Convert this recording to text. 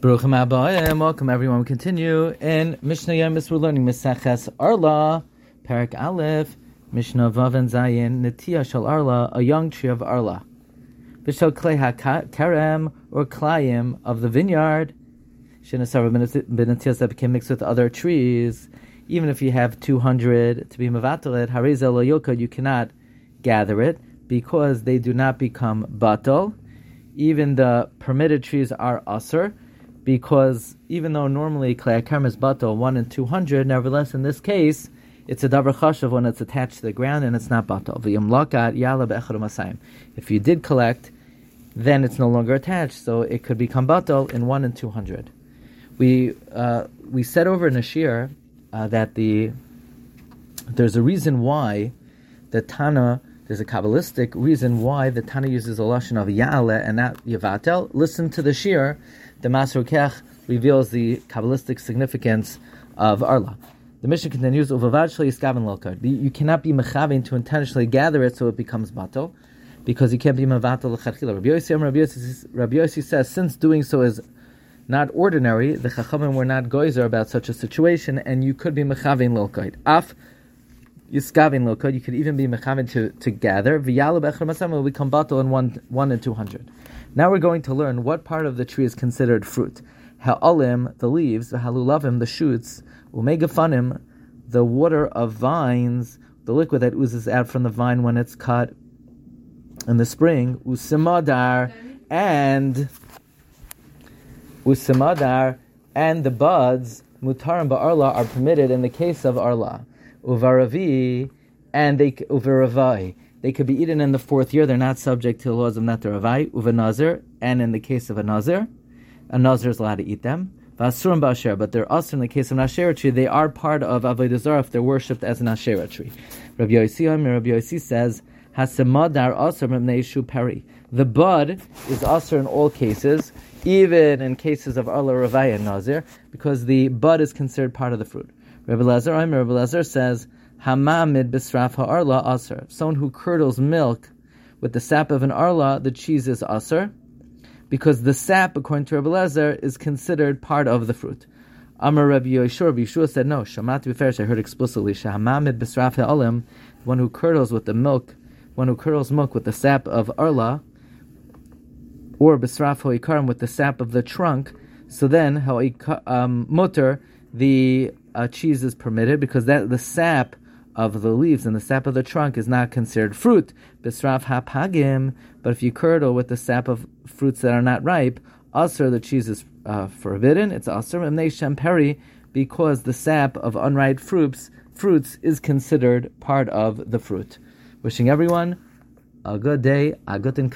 Baruchim Abayim, welcome everyone. We continue in Mishnah Yemis. We're learning Misaches Arla, Parak Aleph, Mishnah Vav and Zayin, Netiya Shal Arla, a young tree of Arla. Vishal Klei HaKarem, or Klayim of the vineyard, Shinasar Benatiyas that became mixed with other trees. Even if you have 200 to be Mavatalit, Harizel Yoka, you cannot gather it because they do not become batal. Even the permitted trees are usr because even though normally Kleyakarm is batal 1 in 200, nevertheless in this case, it's a davar chashav when it's attached to the ground and it's not batal. If you did collect, then it's no longer attached, so it could become batal in 1 in 200. We, uh, we said over in Ashir uh, that the there's a reason why the Tana there's a kabbalistic reason why the Tana uses a lashon of Ya'ale and not Yavatel. Listen to the Shir. The Maser Kech reveals the kabbalistic significance of Arla. The mission continues. You cannot be mechavin to intentionally gather it so it becomes bato, because you can't be mevatel l'chadchila. Rabbi Yossi, Rabbi Yossi says, since doing so is not ordinary, the chachamim were not goizer about such a situation, and you could be mechavin lokait. Af Yiskavin Lokod, you could even be Mechavin to, to gather. V'yalu Bechar Masam will become Batal in one, one and two hundred. Now we're going to learn what part of the tree is considered fruit. Ha'olim, the leaves, halulavim, the shoots, umegafanim, the water of vines, the liquid that oozes out from the vine when it's cut in the spring, usimadar, and usimadar, and the buds, mutarim ba'arla, are permitted in the case of arla uvaravi, and they uvaravai. They could be eaten in the fourth year. They're not subject to the laws of netaravai, uvanazir, and in the case of a nazir, a nazir is allowed to eat them. Vasurim ba'asher, but they're also in the case of an tree. They are part of avodah zarah if they're worshipped as an asherah tree. Rabbi Yossi, Rabbi Yossi says, Hasamadar asr peri. The bud is asr in all cases, even in cases of arla ravai and nazir, because the bud is considered part of the fruit. Rabbi Lazar, Rabbi Lazar says, Hamamid bisraf ha'arla aser. Someone who curdles milk with the sap of an arla, the cheese is aser, because the sap, according to Rabbi Lazar, is considered part of the fruit. Amar Rabbi Yeshua, Yeshua said, no, Shamat Biferish, I heard explicitly, Shahamamid bisraf ha'alim, one who curdles with the milk, one who curdles milk with the sap of arla, or bisraf ha'ikarim with the sap of the trunk, so then, how um, mutter, the uh, cheese is permitted because that the sap of the leaves and the sap of the trunk is not considered fruit. Bisraf hapagim, but if you curdle with the sap of fruits that are not ripe, also the cheese is uh, forbidden. It's also shamperi because the sap of unripe fruits fruits is considered part of the fruit. Wishing everyone a good day, a good in